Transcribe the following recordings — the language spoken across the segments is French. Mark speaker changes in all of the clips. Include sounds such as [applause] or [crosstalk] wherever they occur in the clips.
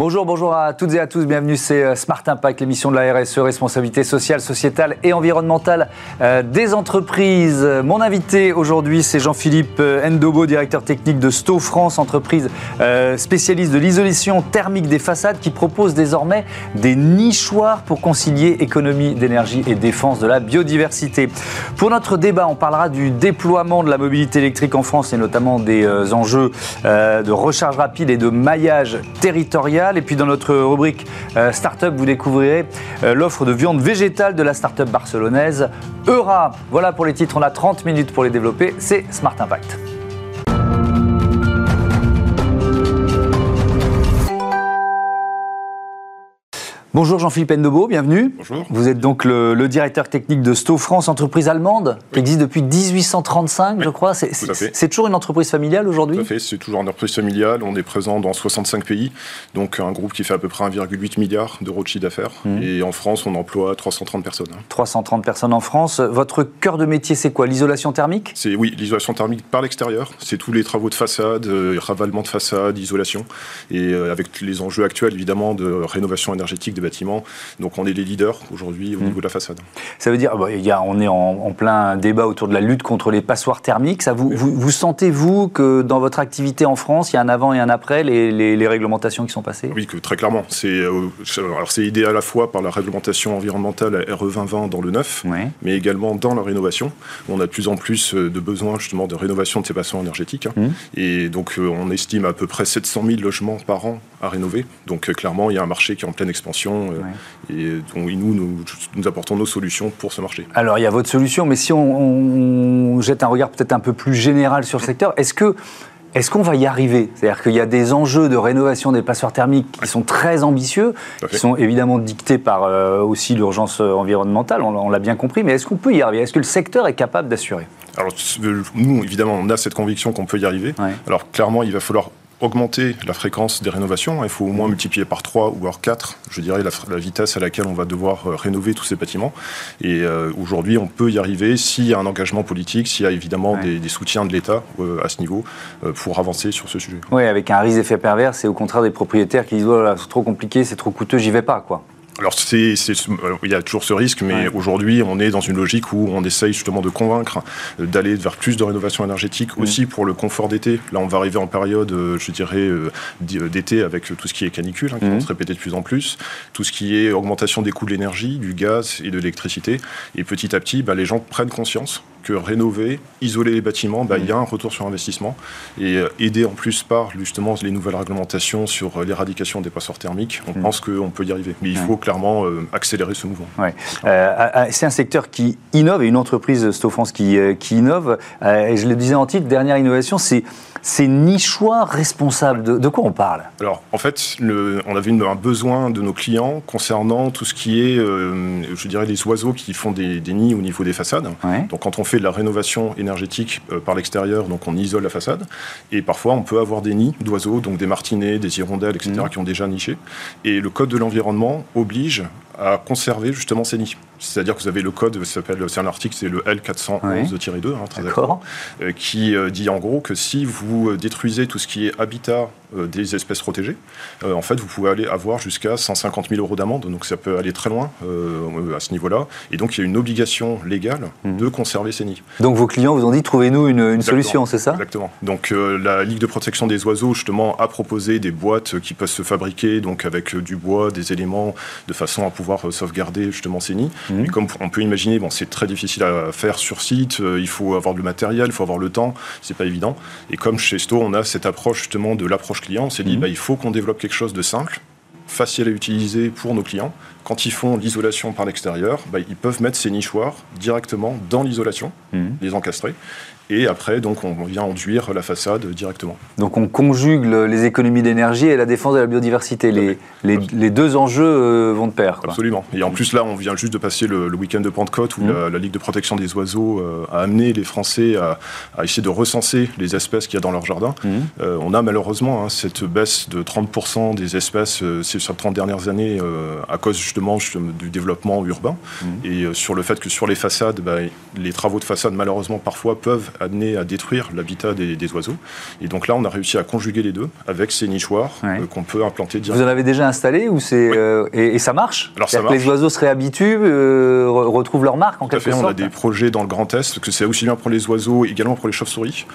Speaker 1: Bonjour, bonjour à toutes et à tous. Bienvenue, c'est euh, Smart Impact, l'émission de la RSE, responsabilité sociale, sociétale et environnementale euh, des entreprises. Mon invité aujourd'hui, c'est Jean-Philippe euh, Ndobo, directeur technique de Sto France, entreprise spécialiste de l'isolation thermique des façades qui propose désormais des nichoirs pour concilier économie d'énergie et défense de la biodiversité. Pour notre débat, on parlera du déploiement de la mobilité électrique en France et notamment des enjeux de recharge rapide et de maillage territorial. Et puis dans notre rubrique euh, Startup, vous découvrirez euh, l'offre de viande végétale de la startup barcelonaise Eura. Voilà pour les titres, on a 30 minutes pour les développer. C'est Smart Impact. Bonjour Jean-Philippe Endobo, bienvenue.
Speaker 2: Bonjour.
Speaker 1: Vous êtes donc le, directeur technique de Sto France, entreprise allemande qui existe depuis 1835, je crois. C'est toujours une entreprise familiale aujourd'hui
Speaker 2: Tout à fait, c'est toujours une entreprise familiale. On est présent dans 65 pays, donc un groupe qui fait à peu près 1,8 milliard d'euros de chiffre d'affaires. Mmh. Et en France, on emploie 330 personnes.
Speaker 1: 330 personnes en France. Votre cœur de métier, c'est quoi? L'isolation thermique?
Speaker 2: C'est oui, l'isolation thermique par l'extérieur. C'est tous les travaux de façade, euh, ravalement de façade, isolation, et euh, avec les enjeux actuels évidemment de rénovation énergétique bâtiments. Donc on est les leaders aujourd'hui au mmh. niveau de la façade.
Speaker 1: Ça veut dire, bah, y a, on est en, plein débat autour de la lutte contre les passoires thermiques. Ça, vous, vous, sentez, vous, que dans votre activité en France, il y a un avant et un après les, les, réglementations qui sont passées?
Speaker 2: Oui, que, très clairement. C'est euh, aidé à la fois par la réglementation environnementale RE 2020 dans le neuf, mais également dans la rénovation. On a de plus en plus euh, de besoins justement de rénovation de ces passoires énergétiques. Hein. Mmh. Et donc euh, on estime à peu près 700 000 logements par an à rénover. Donc clairement, il y a un marché qui est en pleine expansion euh, et nous, nous, apportons nos solutions pour ce marché.
Speaker 1: Alors il y a votre solution, mais si on, jette un regard peut-être un peu plus général sur le secteur, est-ce que est-ce qu'on va y arriver? C'est-à-dire qu'il y a des enjeux de rénovation des passoires thermiques qui sont très ambitieux, qui sont évidemment dictés par euh, aussi l'urgence environnementale, on, l'a bien compris, mais est-ce qu'on peut y arriver? Est-ce que le secteur est capable d'assurer?
Speaker 2: Alors nous, évidemment, on a cette conviction qu'on peut y arriver. Alors clairement, il va falloir augmenter la fréquence des rénovations. Il faut au moins multiplier par 3 ou par 4, je dirais, la, vitesse à laquelle on va devoir euh, rénover tous ces bâtiments. Et euh, aujourd'hui, on peut y arriver s'il y a un engagement politique, s'il y a évidemment des, soutiens de l'État euh, à ce niveau pour avancer sur ce sujet.
Speaker 1: Oui, avec un risque d'effet pervers, c'est au contraire des propriétaires qui disent oh c'est trop compliqué, c'est trop coûteux, j'y vais pas. quoi.
Speaker 2: Alors, c'est, il y a toujours ce risque, mais aujourd'hui, on est dans une logique où on essaye justement de convaincre euh, d'aller vers plus de rénovation énergétique aussi pour le confort d'été. Là, on va arriver en période, euh, je dirais, euh, d'été avec tout ce qui est canicule, hein, qui va se répéter de plus en plus, tout ce qui est augmentation des coûts de l'énergie, du gaz et de l'électricité. Et petit à petit, bah, les gens prennent conscience que rénover, isoler les bâtiments, bah, il y a un retour sur investissement. Et aider en plus par justement les nouvelles réglementations sur l'éradication des passoires thermiques, on pense qu'on peut y arriver. Mais il faut clairement euh, accélérer ce mouvement.
Speaker 1: Euh, c'est un secteur qui innove et une entreprise Stofrance qui, euh, qui innove. et je le disais en titre, dernière innovation, c'est ces nichoirs responsables. De, de, quoi on parle?
Speaker 2: Alors, en fait, le, on avait un besoin de nos clients concernant tout ce qui est, je dirais, les oiseaux qui font des, nids au niveau des façades. Donc, quand on fait de la rénovation énergétique par l'extérieur, donc on isole la façade. Et parfois, on peut avoir des nids d'oiseaux, donc des martinets, des hirondelles, etc., mmh. qui ont déjà niché. Et le code de l'environnement oblige à conserver justement ces nids. C'est-à-dire que vous avez le code, c'est un article, c'est le L411-2, hein, très euh, qui euh, dit en gros que si vous euh, détruisez tout ce qui est habitat des espèces protégées, en fait, vous pouvez aller avoir jusqu'à 150 000 euros d'amende, donc ça peut aller très loin à ce niveau-là. Et donc, il y a une obligation légale mmh. de conserver ces nids.
Speaker 1: Donc, vos clients vous ont dit, trouvez-nous une, solution, c'est ça?
Speaker 2: Exactement. Donc, la Ligue de protection des oiseaux, justement, a proposé des boîtes qui peuvent se fabriquer, donc avec du bois, des éléments, de façon à pouvoir sauvegarder justement ces nids. Mhm. comme on peut imaginer, bon, c'est très difficile à faire sur site, euh, il faut avoir du matériel, il faut avoir le temps, c'est pas évident. Et comme chez Sto, on a cette approche justement de l'approche client, on s'est dit, mhm. bah, il faut qu'on développe quelque chose de simple, facile à utiliser pour nos clients. Quand ils font l'isolation par l'extérieur, bah, ils peuvent mettre ces nichoirs directement dans l'isolation, mhm. les encastrer. Et après, donc, on vient enduire la façade directement.
Speaker 1: Donc, on conjugue les économies d'énergie et la défense de la biodiversité. Les, les, deux enjeux euh, vont de pair.
Speaker 2: Absolument. Et en plus, là, on vient juste de passer le, week-end de Pentecôte où mmh. la, Ligue de protection des oiseaux euh, a amené les Français à, essayer de recenser les espèces qu'il y a dans leur jardin. Mmh. Euh, on a malheureusement hein, cette baisse de 30% des espèces ces 30 dernières années à cause justement du développement urbain mmh. et sur le fait que sur les façades, bah, les travaux de façade malheureusement parfois peuvent amener à détruire l'habitat des, oiseaux. Et donc là, on a réussi à conjuguer les deux avec ces nichoirs qu'on peut implanter directement.
Speaker 1: Vous en avez déjà installé ou c'est et, ça marche
Speaker 2: Alors ça
Speaker 1: marche. Les oiseaux se réhabituent, retrouvent leur marque en
Speaker 2: quelque
Speaker 1: fait,
Speaker 2: On a des projets dans le Grand Est, que c'est aussi bien pour les oiseaux, également pour les chauves-souris.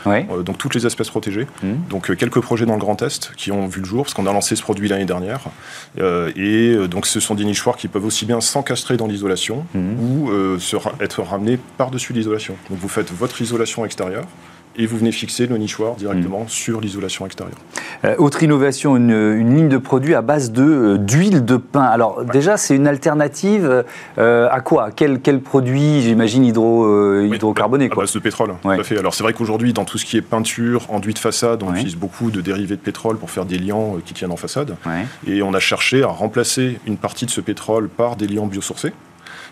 Speaker 2: donc toutes les espèces protégées. Mmh. Donc quelques projets dans le Grand Est qui ont vu le jour, parce qu'on a lancé ce produit l'année dernière. Euh, et euh, donc ce sont des nichoirs qui peuvent aussi bien s'encastrer dans l'isolation mhm. ou euh, être ramenés par-dessus l'isolation. Donc vous faites votre isolation extérieure et vous venez fixer le nichoir directement mm. sur l'isolation extérieure.
Speaker 1: Euh, autre innovation, une, ligne de produits à base de euh, d'huile de pain. Alors déjà, c'est une alternative euh, à quoi? Quel, quel produit, j'imagine, hydro, hydrocarboné
Speaker 2: À base de pétrole, tout à fait. Alors c'est vrai qu'aujourd'hui, dans tout ce qui est peinture, enduit de façade, on utilise beaucoup de dérivés de pétrole pour faire des liants qui tiennent en façade. Et on a cherché à remplacer une partie de ce pétrole par des liants biosourcés.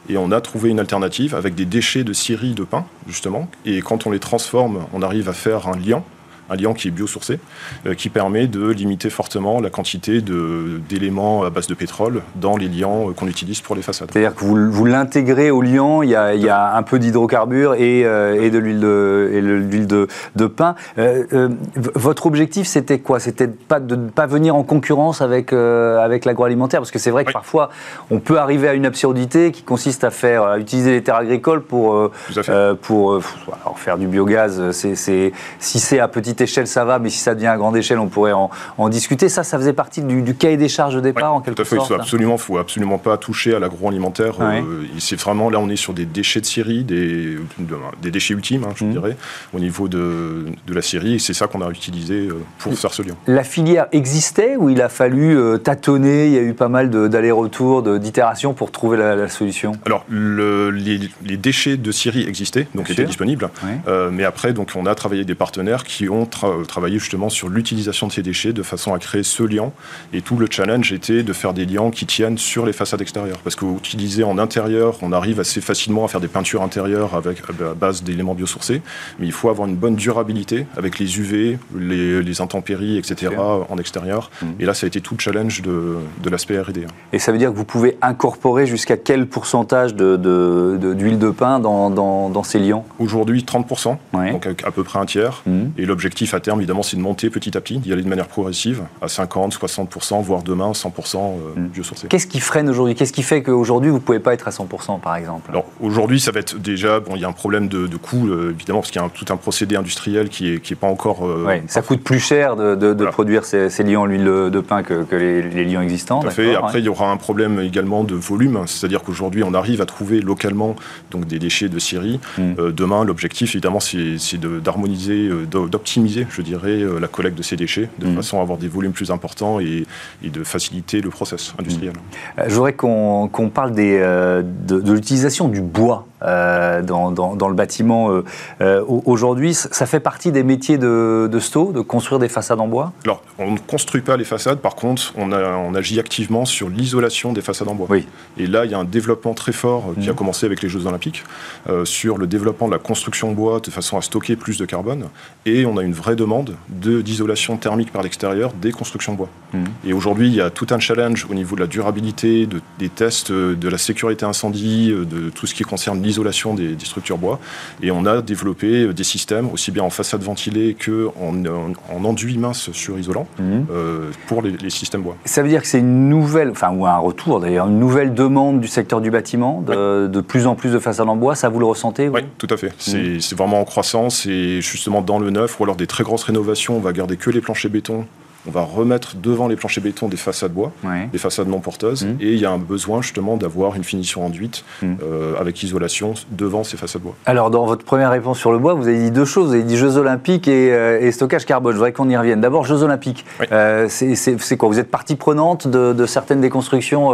Speaker 2: Et on a trouvé une alternative avec des déchets de scierie de pain, justement. Et quand on les transforme, on arrive à faire un liant un liant qui est biosourcé, euh, qui permet de limiter fortement la quantité d'éléments à base de pétrole dans les liants euh, qu'on utilise pour les façades.
Speaker 1: C'est-à-dire que vous, vous l'intégrez au liant, il y a, il y a un peu d'hydrocarbures et, euh, et, de l'huile de, de, pain. votre objectif, c'était quoi? C'était pas de ne pas venir en concurrence avec, avec l'agroalimentaire? Parce que c'est vrai que parfois, on peut arriver à une absurdité qui consiste à faire à utiliser les terres agricoles pour, pour alors faire du biogaz. Si c'est à petite échelle, ça va, mais si ça devient à grande échelle, on pourrait en, discuter. Ça, ça faisait partie du, cahier des charges de départ, en quelque
Speaker 2: sorte. Tout à fait. Il faut absolument, faut absolument pas toucher à l'agroalimentaire. Euh, c'est vraiment, là, on est sur des déchets de scierie, des, des déchets ultimes, hein, je mmh. dirais, au niveau de, de la scierie. Et c'est ça qu'on a utilisé euh, pour faire ce lien.
Speaker 1: La filière existait ou il a fallu euh, tâtonner Il y a eu pas mal d'allers-retours, d'itérations pour trouver la, solution?
Speaker 2: Alors, le, les, déchets de scierie existaient, donc étaient disponibles. mais après, donc, on a travaillé avec des partenaires qui ont travailler justement sur l'utilisation de ces déchets de façon à créer ce liant. Et tout le challenge était de faire des liants qui tiennent sur les façades extérieures. Parce que vous utilisez en intérieur, on arrive assez facilement à faire des peintures intérieures avec, à base d'éléments biosourcés. Mais il faut avoir une bonne durabilité avec les UV, les, intempéries, etc. en extérieur. Mmh. Et là, ça a été tout le challenge de, de l'aspect R&D.
Speaker 1: Et ça veut dire que vous pouvez incorporer jusqu'à quel pourcentage d'huile de, de, de, pain dans, dans, dans ces liants
Speaker 2: Aujourd'hui, 30%, donc à peu près un tiers. Mmh. Et l'objectif l'objectif à terme, évidemment, c'est de monter petit à petit, d'y aller de manière progressive, à 50, 60%, voire demain 100% euh, mm. biosourcé.
Speaker 1: Qu'est-ce qui freine aujourd'hui? Qu'est-ce qui fait qu'aujourd'hui, vous ne pouvez pas être à 100%, par exemple?
Speaker 2: Alors, aujourd'hui, ça va être déjà, bon, il y a un problème de, coût, euh, évidemment, parce qu'il y a tout un procédé industriel qui n'est qui est pas encore...
Speaker 1: Euh, ça coûte plus cher de, produire ces, liants en huile de pain que, les, liants existants.
Speaker 2: Tout à fait. Après, il y aura un problème également de volume, c'est-à-dire qu'aujourd'hui, on arrive à trouver localement donc, des déchets de scierie. Mm. demain, l'objectif, évidemment, c'est d'harmoniser, d'optimiser optimiser, je dirais, euh, la collecte de ces déchets, de mmh. façon à avoir des volumes plus importants et, de faciliter le process industriel.
Speaker 1: Mmh. Je voudrais qu'on parle des, euh, de, de l'utilisation du bois euh, dans, dans, le bâtiment euh, euh, aujourd'hui. Ça fait partie des métiers de, de Sto, de construire des façades en bois?
Speaker 2: Alors, on ne construit pas les façades, par contre, on, a, on agit activement sur l'isolation des façades en bois.
Speaker 1: Oui.
Speaker 2: Et là, il y a un développement très fort qui a mmh. commencé avec les Jeux Olympiques sur le développement de la construction en bois de façon à stocker plus de carbone. Et on a une vraie demande d'isolation thermique par l'extérieur des constructions en bois. Mmh. Et aujourd'hui, il y a tout un challenge au niveau de la durabilité, de, des tests, de la sécurité incendie, de tout ce qui concerne l'isolation l'isolation des, structures bois. Et on a développé euh, des systèmes, aussi bien en façade ventilée qu'en en, enduit mince sur isolant, mhm. euh, pour les, systèmes bois.
Speaker 1: Ça veut dire que c'est une nouvelle, enfin, ou un retour d'ailleurs, une nouvelle demande du secteur du bâtiment, de, plus en plus de façades en bois, ça vous le ressentez
Speaker 2: Oui, tout à fait. Mhm. C'est vraiment en croissance et justement dans le neuf, ou alors des très grosses rénovations, on va garder que les planchers béton on va remettre devant les planchers béton des façades bois, des façades non porteuses, mmh. et il y a un besoin justement d'avoir une finition enduite mmh. euh, avec isolation devant ces façades bois.
Speaker 1: Alors dans votre première réponse sur le bois, vous avez dit deux choses, vous avez dit Jeux Olympiques et, euh, stockage carbone. Je voudrais qu'on y revienne. D'abord Jeux Olympiques. Euh, c'est quoi? Vous êtes partie prenante de, certaines des constructions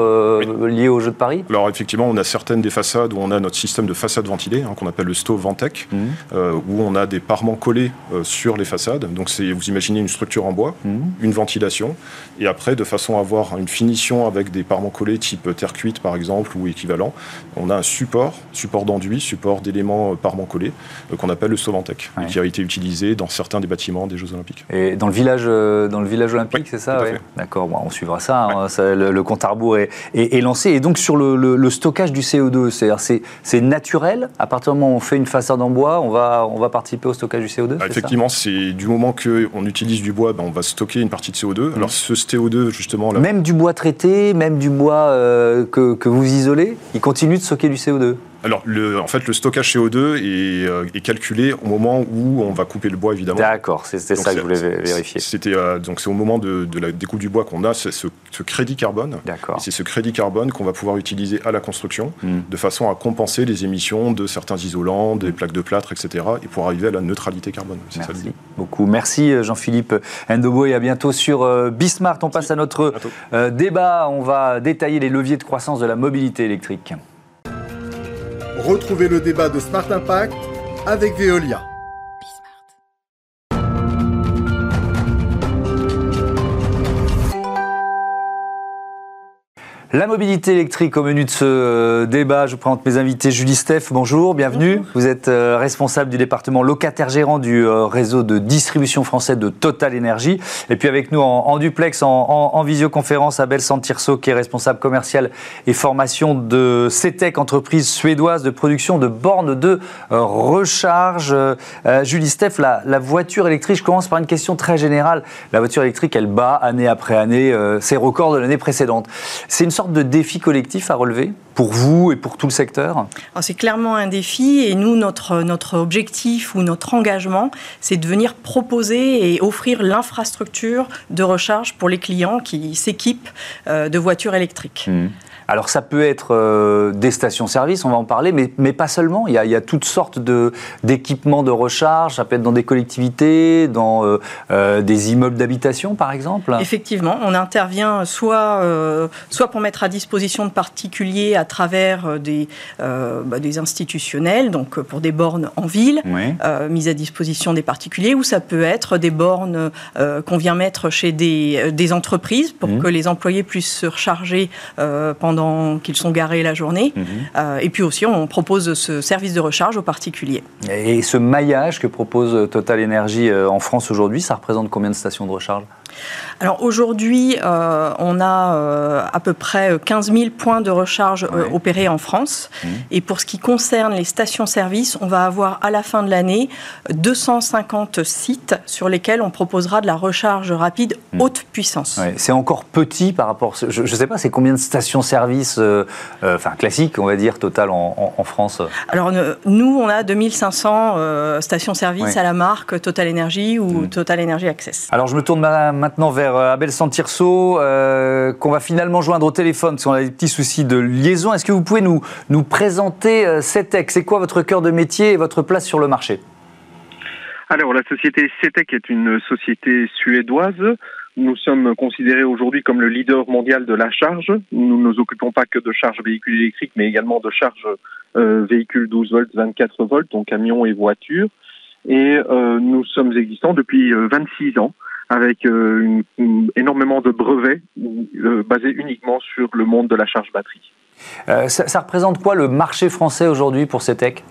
Speaker 1: liées aux Jeux de Paris?
Speaker 2: Alors effectivement, on a certaines des façades où on a notre système de façade ventilée, hein, qu'on appelle le STO Ventec, mmh. où on a des parements collés sur les façades. Donc vous imaginez une structure en bois une ventilation, et après, de façon à avoir une finition avec des parements collés type terre cuite par exemple ou équivalent, on a un support, support d'enduit, support d'éléments parements collés, qu'on appelle le Sovantec, qui a été utilisé dans certains des bâtiments des Jeux Olympiques.
Speaker 1: Et dans le village, dans le village olympique, c'est ça D'accord, bon, on suivra ça. Hein, le, compte à rebours est, est, lancé. Et donc sur le, stockage du CO2, c'est-à-dire c'est naturel à partir du moment où on fait une façade en bois, on va, on va participer au stockage du CO2
Speaker 2: ah, Effectivement, c'est du moment qu'on utilise du bois, ben, on va stocker une partie de CO2. Alors ce CO2, justement... Là...
Speaker 1: Même du bois traité, même du bois euh, que, que, vous isolez, il continue de stocker du CO2
Speaker 2: alors, le, en fait, le stockage CO2 euh, est, calculé au moment où on va couper le bois, évidemment.
Speaker 1: D'accord, c'était ça que je voulais vérifier.
Speaker 2: C'était euh, donc c'est au moment de, la découpe du bois qu'on a ce, crédit carbone.
Speaker 1: D'accord.
Speaker 2: C'est ce crédit carbone qu'on va pouvoir utiliser à la construction, hmm. de façon à compenser les émissions de certains isolants, des plaques de plâtre, etc., et pour arriver à la neutralité carbone.
Speaker 1: Merci beaucoup. Merci euh, Jean-Philippe Ndobo et à bientôt sur Bismart. On passe à notre débat. On va détailler les leviers de croissance de la mobilité électrique.
Speaker 3: Retrouvez le débat de Smart Impact avec Veolia.
Speaker 1: La mobilité électrique au menu de ce euh, débat. Je vous présente mes invités. Julie Steff, bonjour, bienvenue. Vous êtes euh, responsable du département locataire gérant du euh, réseau de distribution français de Total Energy. Et puis avec nous en, duplex, en, visioconférence, Abel Santirso, qui est responsable commercial et formation de CETEC, entreprise suédoise de production de bornes de recharge. Julie Steff, la, la, voiture électrique, je commence par une question très générale. La voiture électrique, elle bat année après année ses records de l'année précédente. C'est une sorte de défi collectif à relever pour vous et pour tout le secteur?
Speaker 4: C'est clairement un défi et nous, notre, notre objectif ou notre engagement, c'est de venir proposer et offrir l'infrastructure de recharge pour les clients qui s'équipent euh, de voitures électriques. Mmh.
Speaker 1: Alors ça peut être euh, des stations-service, on va en parler, mais, mais pas seulement. Il y, a, il y a toutes sortes d'équipements de, recharge, ça peut être dans des collectivités, dans euh, euh, des immeubles d'habitation par exemple.
Speaker 4: Effectivement, on intervient soit, soit pour mettre à disposition de particuliers à travers des, bah, des institutionnels, donc pour des bornes en ville, mises à disposition des particuliers, ou ça peut être des bornes qu'on vient mettre chez des, des entreprises pour mmh. que les employés puissent se recharger pendant qu'ils sont garés la journée. Euh, et puis aussi, on propose ce service de recharge aux particuliers.
Speaker 1: Et ce maillage que propose Total Energy euh, en France aujourd'hui, ça représente combien de stations de recharge?
Speaker 4: Alors aujourd'hui, euh, on a euh, à peu près 15 000 points de recharge euh, opérés en France. Mmh. Et pour ce qui concerne les stations-service, on va avoir à la fin de l'année 250 sites sur lesquels on proposera de la recharge rapide mmh. haute puissance.
Speaker 1: c'est encore petit par rapport. Je ne sais pas, c'est combien de stations-service, enfin classiques, on va dire, total en, France?
Speaker 4: Alors nous, on a 2500 stations-service à la marque Total Energy ou mmh. Total Energy Access.
Speaker 1: Alors je me tourne maintenant vers euh, Abel Santirso, euh, qu'on va finalement joindre au téléphone, parce qu'on a des petits soucis de liaison. Est-ce que vous pouvez nous, nous présenter euh, CETEC C'est quoi votre cœur de métier et votre place sur le marché?
Speaker 5: Alors, la société CETEC est une société suédoise. Nous sommes considérés aujourd'hui comme le leader mondial de la charge. Nous ne nous occupons pas que de charge véhicule électrique, mais également de charge euh, véhicule 12 volts, 24 volts, donc camions et voitures. Et euh, nous sommes existants depuis 26 ans avec euh, énormément de brevets euh, basés uniquement sur le monde de la charge batterie.
Speaker 1: Euh, ça, représente quoi le marché français aujourd'hui pour CETEC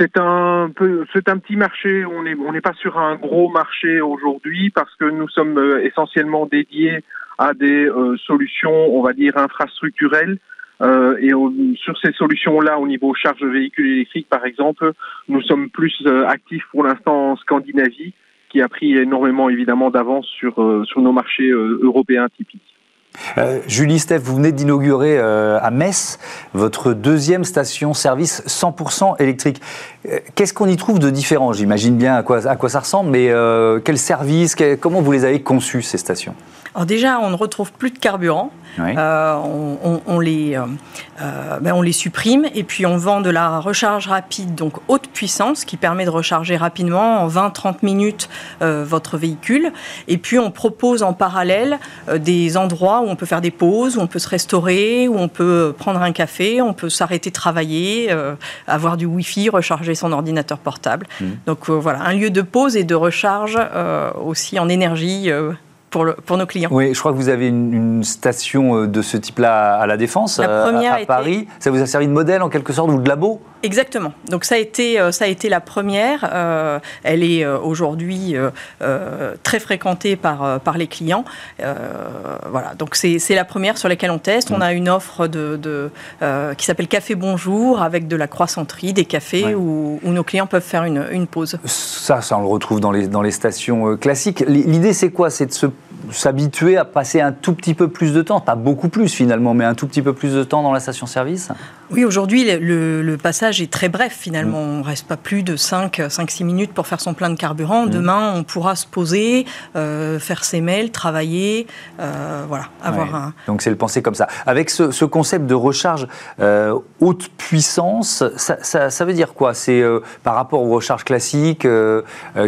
Speaker 5: c'est un peu, c'est un petit marché. On n'est on n'est pas sur un gros marché aujourd'hui parce que nous sommes essentiellement dédiés à des solutions, on va dire infrastructurelles. et sur ces solutions-là, au niveau charge véhicule électrique, par exemple, nous sommes plus actifs pour l'instant en Scandinavie qui a pris énormément évidemment d'avance sur, euh, sur nos marchés euh, européens typiques.
Speaker 1: Euh, Julie Steph, vous venez d'inaugurer à Metz votre deuxième station-service 100% électrique. Qu'est-ce qu'on y trouve de différent? J'imagine bien à quoi, à quoi ça ressemble, mais quel service, comment vous les avez conçus ces stations?
Speaker 4: Alors déjà, on ne retrouve plus de carburant. Euh, on, les, euh, euh, ben, on les supprime et puis on vend de la recharge rapide, donc haute puissance, qui permet de recharger rapidement en 20-30 minutes votre véhicule. Et puis on propose en parallèle des endroits où on peut faire des pauses, où on peut se restaurer, où on peut prendre un café, on peut s'arrêter travailler, avoir du Wi-Fi, recharger son ordinateur portable. Mmh. Donc voilà, un lieu de pause et de recharge aussi en énergie pour, pour, nos clients.
Speaker 1: Oui, je crois que vous avez une, station de ce type-là à la Défense, la première à, Paris. Ça vous a servi de modèle en quelque sorte ou de labo?
Speaker 4: Exactement. Donc ça a été, euh, ça a été la première. Euh, elle est euh, aujourd'hui très fréquentée par, par les clients. voilà. Donc c'est la première sur laquelle on teste. On a une offre de, de qui s'appelle Café Bonjour avec de la croissanterie, des cafés où, où, nos clients peuvent faire une, une, pause.
Speaker 1: Ça, ça on le retrouve dans les, dans les stations classiques. L'idée c'est quoi? C'est de se s'habituer à passer un tout petit peu plus de temps, pas beaucoup plus finalement, mais un tout petit peu plus de temps dans la station-service
Speaker 4: Oui, aujourd'hui, le, passage est très bref finalement. Mm. On ne reste pas plus de 5-6 minutes pour faire son plein de carburant. Mm. Demain, on pourra se poser, euh, faire ses mails, travailler, euh, voilà, avoir un...
Speaker 1: Donc c'est le penser comme ça. Avec ce, concept de recharge euh, haute puissance, ça, veut dire quoi? C'est par rapport aux recharges classiques,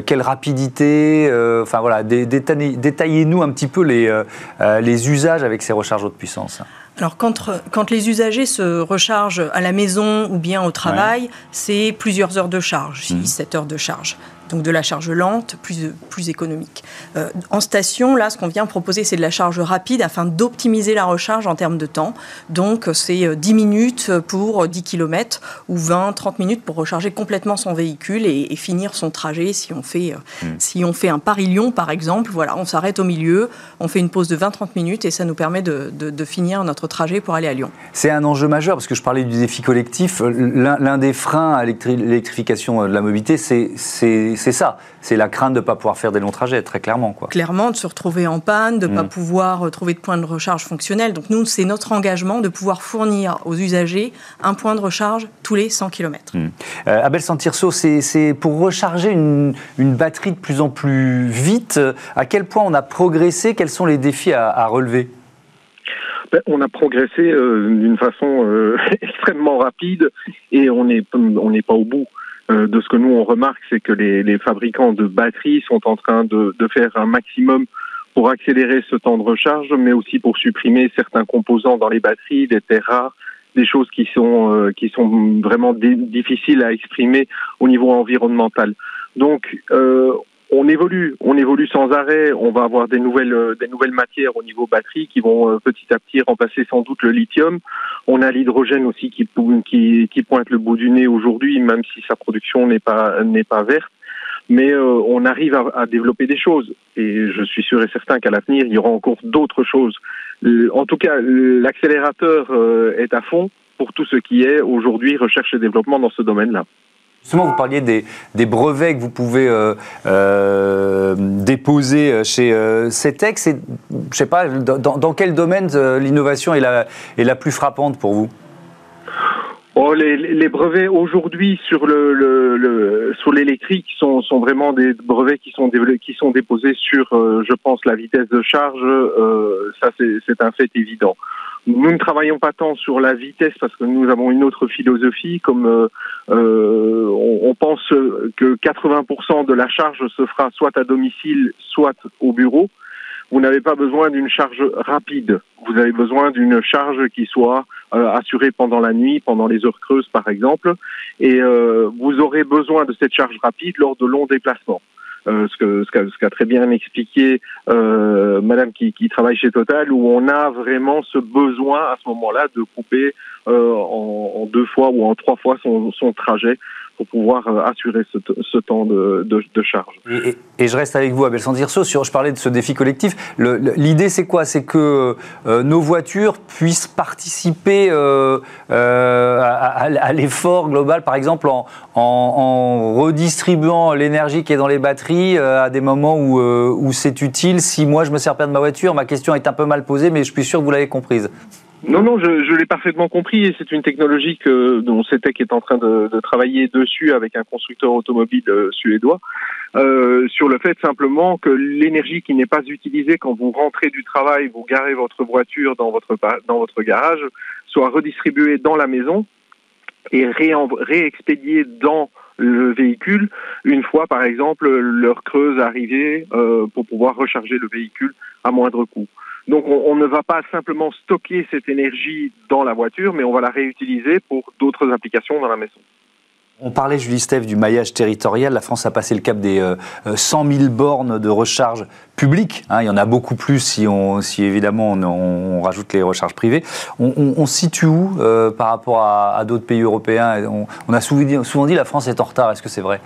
Speaker 1: quelle rapidité Enfin voilà, détaillez-nous un petit peu les, euh, euh, les usages avec ces recharges haute puissance.
Speaker 4: Alors quand, quand, les usagers se rechargent à la maison ou bien au travail, c'est plusieurs heures de charge, 6-7 mmh. heures de charge donc de la charge lente, plus, plus économique. Euh, en station, là, ce qu'on vient proposer, c'est de la charge rapide afin d'optimiser la recharge en termes de temps. Donc, c'est 10 euh, minutes pour 10 km ou 20, 30 minutes pour recharger complètement son véhicule et, finir son trajet. Si on fait, euh, hmm. si on fait un Paris-Lyon, par exemple, voilà, on s'arrête au milieu, on fait une pause de 20-30 minutes et ça nous permet de, de, finir notre trajet pour aller à Lyon.
Speaker 1: C'est un enjeu majeur parce que je parlais du défi collectif. L'un des freins à l'électrification de la mobilité, c'est c'est ça. C'est la crainte de ne pas pouvoir faire des longs trajets, très clairement. Quoi.
Speaker 4: Clairement, de se retrouver en panne, de ne pas mm. pouvoir euh, trouver de point de recharge fonctionnel. Donc nous, c'est notre engagement de pouvoir fournir aux usagers un point de recharge tous les 100 km. Mm.
Speaker 1: Euh, Abel Santirso, c'est pour recharger une, batterie de plus en plus vite. À quel point on a progressé? Quels sont les défis à, relever?
Speaker 5: Ben, on a progressé euh, d'une façon [laughs] extrêmement rapide et on n'est on n'est pas au bout. Euh, de ce que nous on remarque, c'est que les, fabricants de batteries sont en train de, faire un maximum pour accélérer ce temps de recharge, mais aussi pour supprimer certains composants dans les batteries, des terres rares, des choses qui sont euh, qui sont vraiment difficiles à exprimer au niveau environnemental. Donc, euh, on évolue, on évolue sans arrêt. On va avoir des nouvelles, euh, des nouvelles matières au niveau batterie qui vont euh, petit à petit remplacer sans doute le lithium. On a l'hydrogène aussi qui, qui, qui, pointe le bout du nez aujourd'hui, même si sa production n'est pas n'est pas verte. Mais euh, on arrive à, à, développer des choses et je suis sûr et certain qu'à l'avenir il y aura encore d'autres choses. En tout cas, l'accélérateur est à fond pour tout ce qui est aujourd'hui recherche et développement dans ce domaine-là.
Speaker 1: Justement, vous parliez des, brevets que vous pouvez euh, euh, déposer chez euh, CETEX. Et, je sais pas, dans, quel domaine l'innovation est la, plus frappante pour vous?
Speaker 5: Oh, les, brevets aujourd'hui sur le, sur l'électrique sont, vraiment des brevets qui sont déposés sur, je pense, la vitesse de charge. ça, c'est un fait évident. Nous ne travaillons pas tant sur la vitesse parce que nous avons une autre philosophie. Comme euh, euh on, pense que 80% de la charge se fera soit à domicile, soit au bureau. Vous n'avez pas besoin d'une charge rapide. Vous avez besoin d'une charge qui soit euh, assurée pendant la nuit, pendant les heures creuses, par exemple. Et euh, vous aurez besoin de cette charge rapide lors de longs déplacements. Euh, ce qu'a ce qu'a très bien expliqué euh, Madame qui, travaille chez Total, où on a vraiment ce besoin à ce moment-là de couper euh, en, deux fois ou en trois fois son trajet pour pouvoir euh, assurer ce, temps de, charge.
Speaker 1: Et, je reste avec vous, Abel Sandirso, sur, je parlais de ce défi collectif. L'idée, c'est quoi? C'est que euh, nos voitures puissent participer euh, à, l'effort global, par exemple, en redistribuant l'énergie qui est dans les batteries à des moments où, où c'est utile. Si moi, je me sers pas de ma voiture, ma question est un peu mal posée, mais je suis sûr que vous l'avez comprise.
Speaker 5: Non, non, je, l'ai parfaitement compris et c'est une technologie que, dont CETEC est en train de, travailler dessus avec un constructeur automobile euh, suédois euh, sur le fait simplement que l'énergie qui n'est pas utilisée quand vous rentrez du travail, vous garez votre voiture dans votre, dans votre garage, soit redistribuée dans la maison et réexpédiée dans le véhicule une fois, par exemple, l'heure creuse arrivée euh, pour pouvoir recharger le véhicule à moindre coût. Donc on, ne va pas simplement stocker cette énergie dans la voiture, mais on va la réutiliser pour d'autres applications dans la maison.
Speaker 1: On parlait, Julie Steph, du maillage territorial. La France a passé le cap des 100 euh, 000 bornes de recharge publiques. Hein. il y en a beaucoup plus si, évidemment on, rajoute les recharges privées. On, situe où euh, par rapport à, d'autres pays européens? On, a souvent souvent dit la France est en retard. Est-ce que c'est vrai?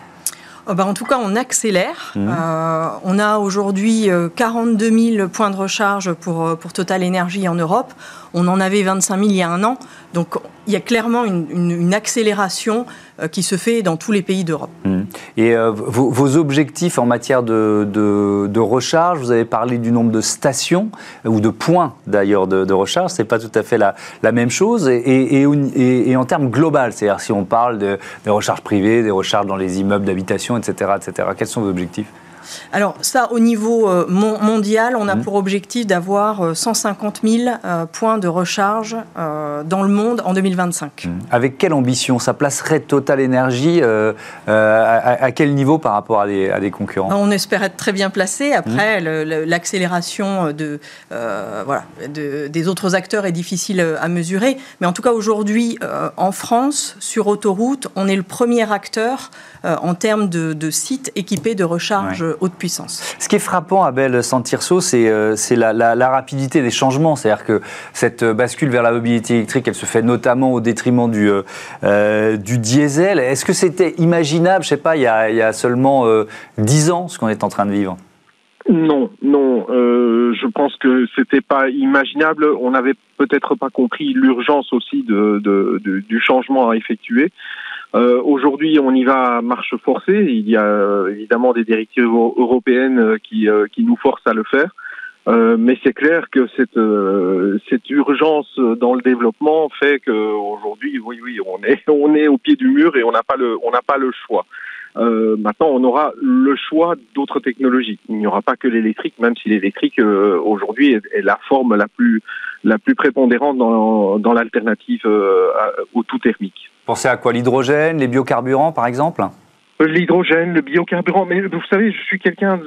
Speaker 4: Oh, bah, en tout cas, on accélère. Mmh. Euh, on a aujourd'hui 42 000 points de recharge pour, pour Total Energy en Europe. On en avait 25 000 il y a un an. Donc il y a clairement une, accélération euh, qui se fait dans tous les pays d'Europe.
Speaker 1: Mmh. Et euh, vos, objectifs en matière de, de, recharge, vous avez parlé du nombre de stations, ou de points d'ailleurs de, recharge, ce n'est pas tout à fait la, la même chose. Et, et, en termes global, c'est-à-dire si on parle de, des recharges privées, des recharges dans les immeubles d'habitation, etc., etc., quels sont vos objectifs?
Speaker 4: Alors ça, au niveau euh, mondial, on a mmh. pour objectif d'avoir 150 euh, 000 euh, points de recharge dans le monde en 2025. Mmh.
Speaker 1: Avec quelle ambition? Ça placerait Total Energy à, quel niveau par rapport à des, concurrents?
Speaker 4: On espère être très bien placé. Après, mmh. l'accélération de, voilà, des autres acteurs est difficile à mesurer. Mais en tout cas, aujourd'hui, en France, sur autoroute, on est le premier acteur en termes de, sites équipés de recharge haute puissance.
Speaker 1: Ce qui est frappant, Abel Santirso, c'est euh, la, rapidité des changements. C'est-à-dire que cette bascule vers la mobilité électrique, elle se fait notamment au détriment du, euh, euh, du diesel. Est-ce que c'était imaginable, je ne sais pas, il y a, seulement dix ans, ce qu'on est en train de vivre?
Speaker 5: Non, non. je pense que c'était pas imaginable. On n'avait peut-être pas compris l'urgence aussi de, du changement à effectuer. Euh, aujourd'hui, on y va à marche forcée. Il y a euh, évidemment des directives européennes euh, qui, qui nous forcent à le faire. mais c'est clair que cette, cette urgence dans le développement fait qu'aujourd'hui, oui, oui, on est, [laughs] on est au pied du mur et on n'a pas le, pas le choix. Euh, maintenant, on aura le choix d'autres technologies. Il n'y aura pas que l'électrique, même si l'électrique euh, aujourd'hui est, la forme la plus la plus prépondérante dans, dans l'alternative euh, au tout thermique.
Speaker 1: Pensez à quoi L'hydrogène, les biocarburants, par exemple
Speaker 5: euh, L'hydrogène, le biocarburant. Mais vous savez, je suis quelqu'un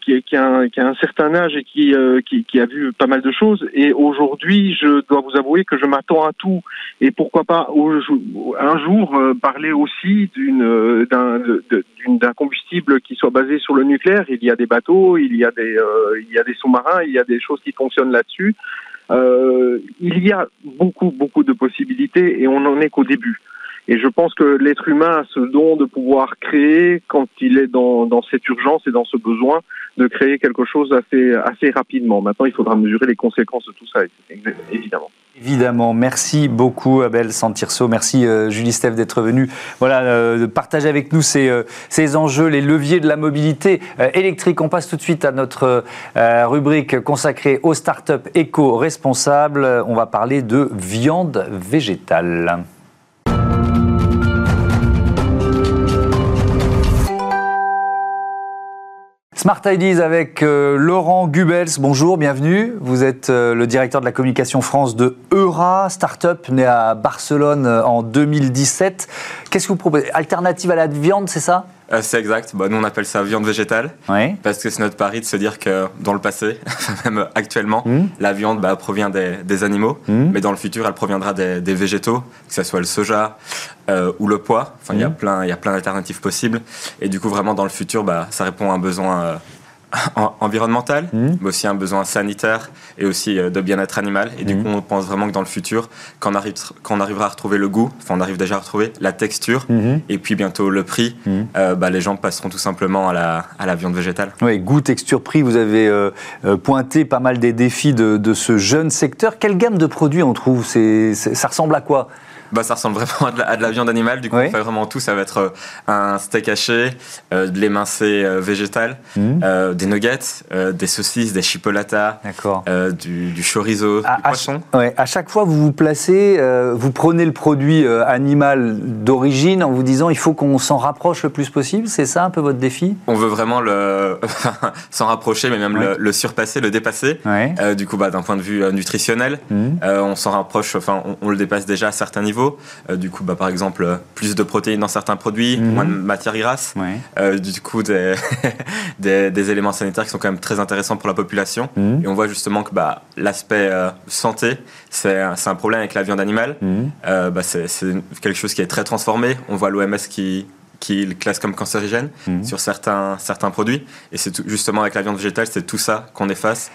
Speaker 5: qui, a un, certain âge et qui, euh, qui, a vu pas mal de choses. Et aujourd'hui, je dois vous avouer que je m'attends à tout. Et pourquoi pas un jour euh, parler aussi d'un combustible qui soit basé sur le nucléaire. Il y a des bateaux, il y a des sous-marins, il y a des choses qui fonctionnent là-dessus. Il y a beaucoup beaucoup de possibilités et on n'en est qu'au début. Et je pense que l'être humain a ce don de pouvoir créer quand il est dans, dans, cette urgence et dans ce besoin de créer quelque chose assez, assez rapidement. Maintenant, il faudra mesurer les conséquences de tout ça, évidemment.
Speaker 1: Évidemment, merci beaucoup Abel Santirso, merci euh, Julie Steph d'être venue voilà, euh, partager avec nous ces, euh, ces, enjeux, les leviers de la mobilité électrique. On passe tout de suite à notre rubrique consacrée aux startups éco-responsables. On va parler de viande végétale. Smart Ideas avec euh, Laurent Gubels. Bonjour, bienvenue. Vous êtes euh, le directeur de la communication France de Eura, start-up née à Barcelone euh, en 2017. Qu'est-ce que vous proposez? Alternative à la viande, c'est ça?
Speaker 6: Euh, c'est exact. Bah, nous, on appelle ça viande végétale. Parce que c'est notre pari de se dire que dans le passé, [laughs] même actuellement, hmm. la viande bah, provient des, animaux. Hmm. Mais dans le futur, elle proviendra des, végétaux, que ce soit le soja euh, ou le pois. Enfin, il y a hmm. plein, plein d'alternatives possibles. Et du coup, vraiment, dans le futur, bah, ça répond à un besoin environnemental, mmh. mais aussi un besoin sanitaire et aussi euh, de bien-être animal. Et du mmh. coup, on pense vraiment que dans le futur, quand on, arrive, quand on arrivera à retrouver le goût, enfin on arrive déjà à retrouver la texture mmh. et puis bientôt le prix, euh, bah, les gens passeront tout simplement à la, à la viande végétale.
Speaker 1: Oui, goût, texture, prix, vous avez euh, pointé pas mal des défis de, de, ce jeune secteur. Quelle gamme de produits on trouve? Ça ressemble à quoi?
Speaker 6: Bah, ça ressemble vraiment à de la, viande animale. Du coup, on fait vraiment tout. Ça va être euh, un steak haché, euh, de l'émincé euh, végétal, mmh. des nuggets, des saucisses, des chipolatas, du, du, chorizo,
Speaker 1: à,
Speaker 6: du poisson.
Speaker 1: ouais, à chaque fois, vous vous placez, vous prenez le produit animal d'origine en vous disant il faut qu'on s'en rapproche le plus possible. C'est ça un peu votre défi?
Speaker 6: On veut vraiment le [laughs] s'en rapprocher, mais même le, surpasser, le dépasser. du coup, bah, d'un point de vue nutritionnel, mmh. on s'en rapproche. Enfin, on, on, le dépasse déjà à certains niveaux niveaux. du coup, bah, par exemple, plus de protéines dans certains produits, mhm. moins de matières grasses. du coup, [laughs] des, des, éléments sanitaires qui sont quand même très intéressants pour la population. Mhm. Et on voit justement que bah, l'aspect santé, c'est un, problème avec la viande animale. Mhm. Bah, c'est quelque chose qui est très transformé. On voit l'OMS qui qu'il classe comme cancérigène sur certains, certains produits. Et c'est justement avec la viande végétale, c'est tout ça qu'on efface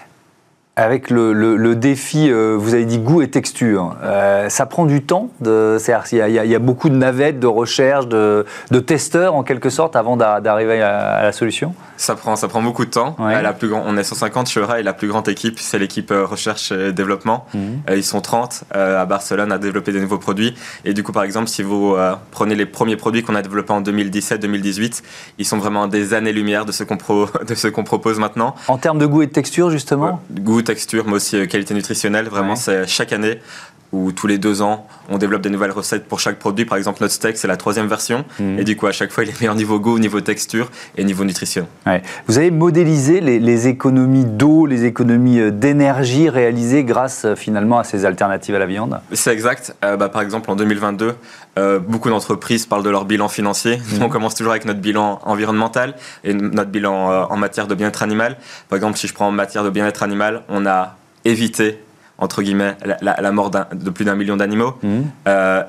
Speaker 1: avec le, le, défi, euh, vous avez dit goût et texture, euh, ça prend du temps. Il y, y, a beaucoup de navettes, de recherches, de, de testeurs en quelque sorte avant d'arriver à, la solution?
Speaker 6: Ça prend, ça prend beaucoup de temps. La plus grand, on est 150 chez Eura et la plus grande équipe, c'est l'équipe euh, recherche et développement. Mhm. ils sont 30 à Barcelone à développer des nouveaux produits. Et du coup, par exemple, si vous prenez les premiers produits qu'on a développés en 2017-2018, ils sont vraiment des années-lumière [laughs] de ce qu'on propose maintenant.
Speaker 1: En termes de goût et de texture, justement?
Speaker 6: Goût, texture, mais aussi euh, qualité nutritionnelle. Vraiment, c'est chaque année ou tous les deux ans, on développe des nouvelles recettes pour chaque produit. Par exemple, notre steak, c'est la troisième version. Mhm. Et du coup, à chaque fois, il est meilleur niveau goût, niveau texture et niveau nutrition.
Speaker 1: Vous avez modélisé les, économies d'eau, les économies euh, d'énergie réalisées grâce euh, finalement à ces alternatives à la viande?
Speaker 6: C'est exact. bah, par exemple, en 2022, beaucoup d'entreprises parlent de leur bilan financier. Mhm. On commence toujours avec notre bilan environnemental et notre bilan en matière de bien-être animal. Par exemple, si je prends en matière de bien-être animal, on a évité entre guillemets, la, mort de plus d'un million d'animaux. Mhm. Euh,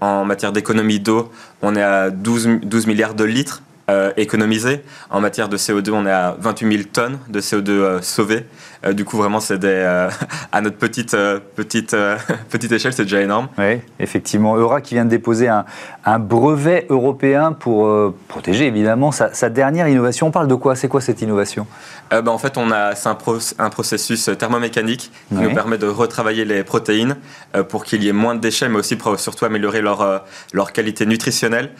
Speaker 6: en matière d'économie d'eau, on est à 12, 12 milliards de litres euh, économisés. En matière de CO2, on est à 28 000 tonnes de CO2 euh, sauvées. Euh, du coup, vraiment, c'est euh, [laughs] à notre petite, petite, [laughs] petite échelle, c'est déjà énorme.
Speaker 1: Oui, effectivement. Eura qui vient de déposer un, un brevet européen pour protéger évidemment sa, dernière innovation. On parle de quoi? C'est quoi cette innovation?
Speaker 6: Ben, En fait, on a, c'est un, processus thermomécanique qui nous permet de retravailler les protéines pour qu'il y ait moins de déchets, mais aussi pour surtout améliorer leur, leur qualité nutritionnelle.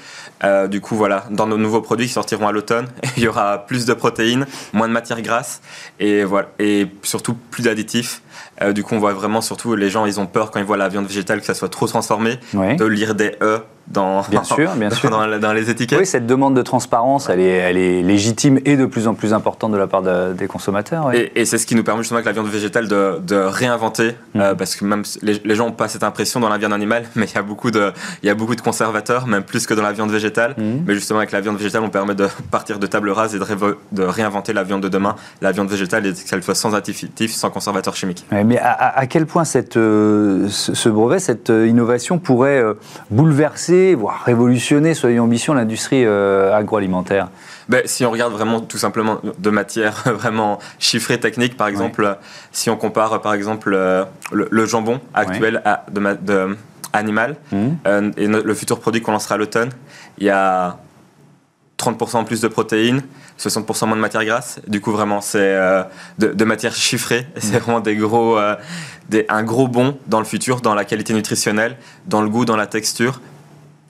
Speaker 6: Du coup, voilà, dans nos nouveaux produits qui sortiront à l'automne, [laughs] il y aura plus de protéines, moins de matières grasses, et voilà. Et surtout plus d'additifs. Euh, du coup, on voit vraiment surtout les gens, ils ont peur quand ils voient la viande végétale que ça soit trop transformé, de lire des E dans,
Speaker 1: bien [laughs] sûr, bien sûr.
Speaker 6: Dans, les étiquettes.
Speaker 1: Oui, cette demande de transparence, elle est, elle est légitime et de plus en plus importante de la part des consommateurs.
Speaker 6: Et, c'est ce qui nous permet justement avec la viande végétale de, de réinventer, mm. euh, parce que même les, gens n'ont pas cette impression dans la viande animale, [laughs] mais il y a beaucoup de, il y a beaucoup de conservateurs, même plus que dans la viande végétale. Mm. Mais justement avec la viande végétale, on permet de [laughs] partir de table rase et de, de réinventer la viande de demain, la viande végétale, et qu'elle soit sans additifs, sans conservateurs chimiques.
Speaker 1: Mais à, quel point cette, euh, ce brevet, cette euh, innovation pourrait bouleverser, voire révolutionner soyons ambitieux, l'industrie euh, agroalimentaire?
Speaker 6: Ben, Si on regarde vraiment tout simplement de matière [laughs] vraiment chiffrée, technique, par exemple, si on compare par exemple euh, le, jambon actuel à, de, animal mmh. euh, et le futur produit qu'on lancera à l'automne, il y a 30% plus de protéines, 60% moins de matière grasse. Du coup, vraiment, c'est de, de, matière chiffrée. C'est mmh. vraiment des gros, des, un gros bond dans le futur, dans la qualité nutritionnelle, dans le goût, dans la texture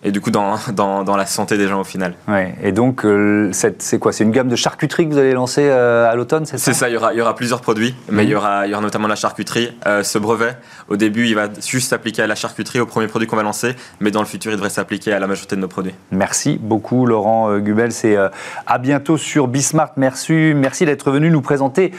Speaker 6: et du coup dans, [laughs] dans, dans, la santé des gens au final.
Speaker 1: Ouais, et donc euh, c'est quoi? C'est une gamme de charcuterie que vous allez lancer euh, à l'automne, c'est ça?
Speaker 6: C'est ça, il y, aura, il y aura plusieurs produits, mais il, y mhm. aura, il y aura notamment la charcuterie. Euh, ce brevet, au début, il va juste s'appliquer à la charcuterie, au premier produit qu'on va lancer, mais dans le futur, il devrait s'appliquer à la majorité de nos produits.
Speaker 1: Merci beaucoup Laurent Gubel, c'est à bientôt sur Bismart. Merci, merci d'être venu nous présenter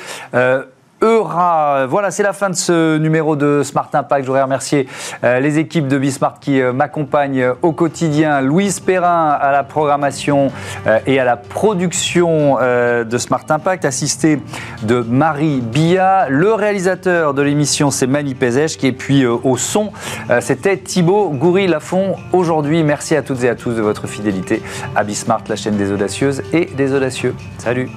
Speaker 1: Eura. Voilà, c'est la fin de ce numéro de Smart Impact. Je voudrais remercier euh, les équipes de Bismart qui euh, m'accompagnent au quotidien. Louise Perrin à la programmation euh, et à la production de Smart Impact, assisté de Marie Bia. Le réalisateur de l'émission, c'est Mani Pezesh, et puis au son, c'était Thibaut Goury-Lafont. Aujourd'hui, merci à toutes et à tous de votre fidélité à Bismart, la chaîne des audacieuses et des audacieux. Salut